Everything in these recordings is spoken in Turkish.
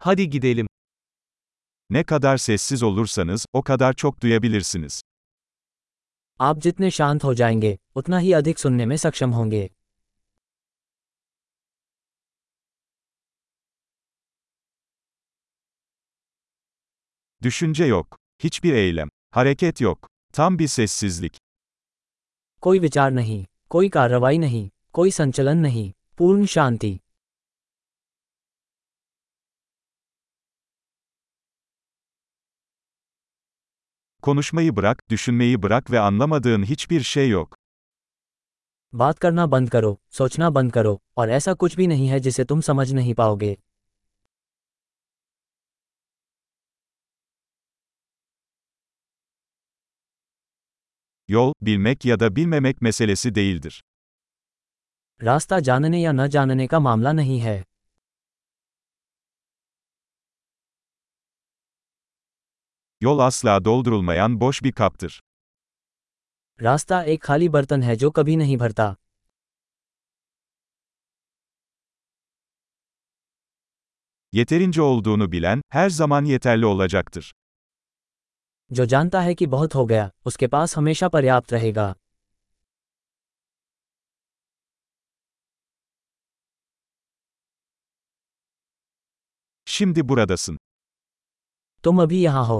Hadi gidelim. Ne kadar sessiz olursanız, o kadar çok duyabilirsiniz. आप जितने शांत हो जाएंगे उतना ही अधिक सुनने में सक्षम होंगे Düşünce yok. Hiçbir eylem. Hareket yok. Tam bir sessizlik. कोई विचार नहीं कोई कार्रवाई नहीं कोई संचलन नहीं पूर्ण शांति Konuşmayı bırak, düşünmeyi bırak ve anlamadığın hiçbir şey yok. बात करना बंद करो सोचना बंद करो और ऐसा कुछ भी नहीं है जिसे तुम समझ नहीं पाओगे Yol, bilmek ya da bilmemek meselesi değildir. रास्ता जानने या न जानने का मामला नहीं है Yol asla doldurulmayan boş bir kaptır. रास्ता एक खाली बर्तन है जो कभी नहीं भरता Yeterince olduğunu bilen, her zaman yeterli olacaktır. जो जानता है कि बहुत हो गया उसके पास हमेशा पर्याप्त रहेगा Şimdi buradasın. तुम अभी यहाँ हो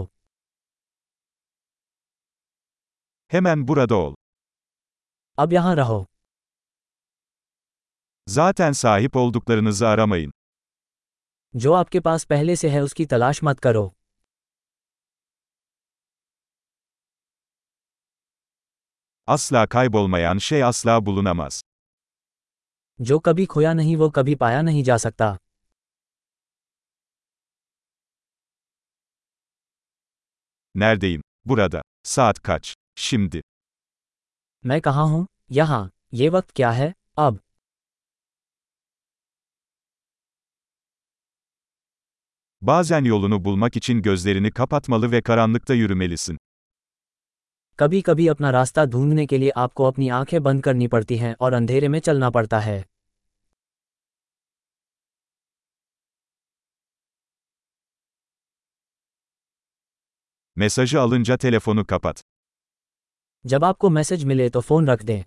Hemen burada ol. अब यहाँ रहो Zaten sahip olduklarınızı aramayın. जो आपके पास पहले से है उसकी तलाश मत करो Asla kaybolmayan şey asla bulunamaz. जो कभी खोया नहीं वो कभी पाया नहीं जा सकता Neredeyim? Burada. Saat kaç? Şimdi. मैं कहाँ हूँ यहाँ ये वक्त क्या है अब Bazen yolunu bulmak için gözlerini kapatmalı ve karanlıkta yürümelisin. कभी कभी अपना रास्ता ढूंढने के लिए आपको अपनी आंखें बंद करनी पड़ती हैं और अंधेरे में चलना पड़ता है Mesajı alınca telefonu kapat. जब आपको मैसेज मिले तो फ़ोन रख दें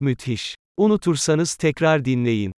Müthiş. Unutursanız tekrar dinleyin.